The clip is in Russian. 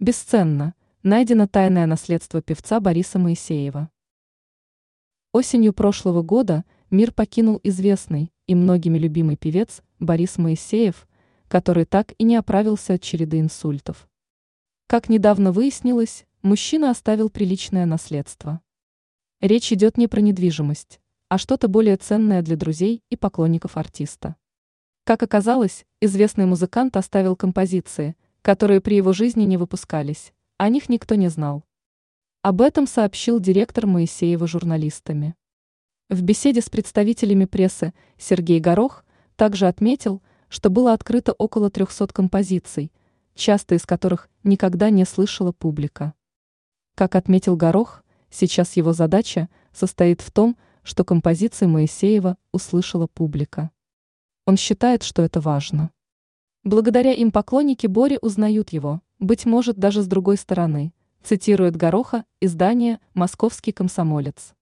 Бесценно. Найдено тайное наследство певца Бориса Моисеева. Осенью прошлого года мир покинул известный и многими любимый певец Борис Моисеев, который так и не оправился от череды инсультов. Как недавно выяснилось, мужчина оставил приличное наследство. Речь идет не про недвижимость, а что-то более ценное для друзей и поклонников артиста. Как оказалось, известный музыкант оставил композиции, которые при его жизни не выпускались, о них никто не знал. Об этом сообщил директор Моисеева журналистами. В беседе с представителями прессы Сергей Горох также отметил, что было открыто около 300 композиций, часто из которых никогда не слышала публика. Как отметил Горох, сейчас его задача состоит в том, что композиции Моисеева услышала публика. Он считает, что это важно. Благодаря им поклонники Бори узнают его, быть может даже с другой стороны, цитирует Гороха издание «Московский комсомолец».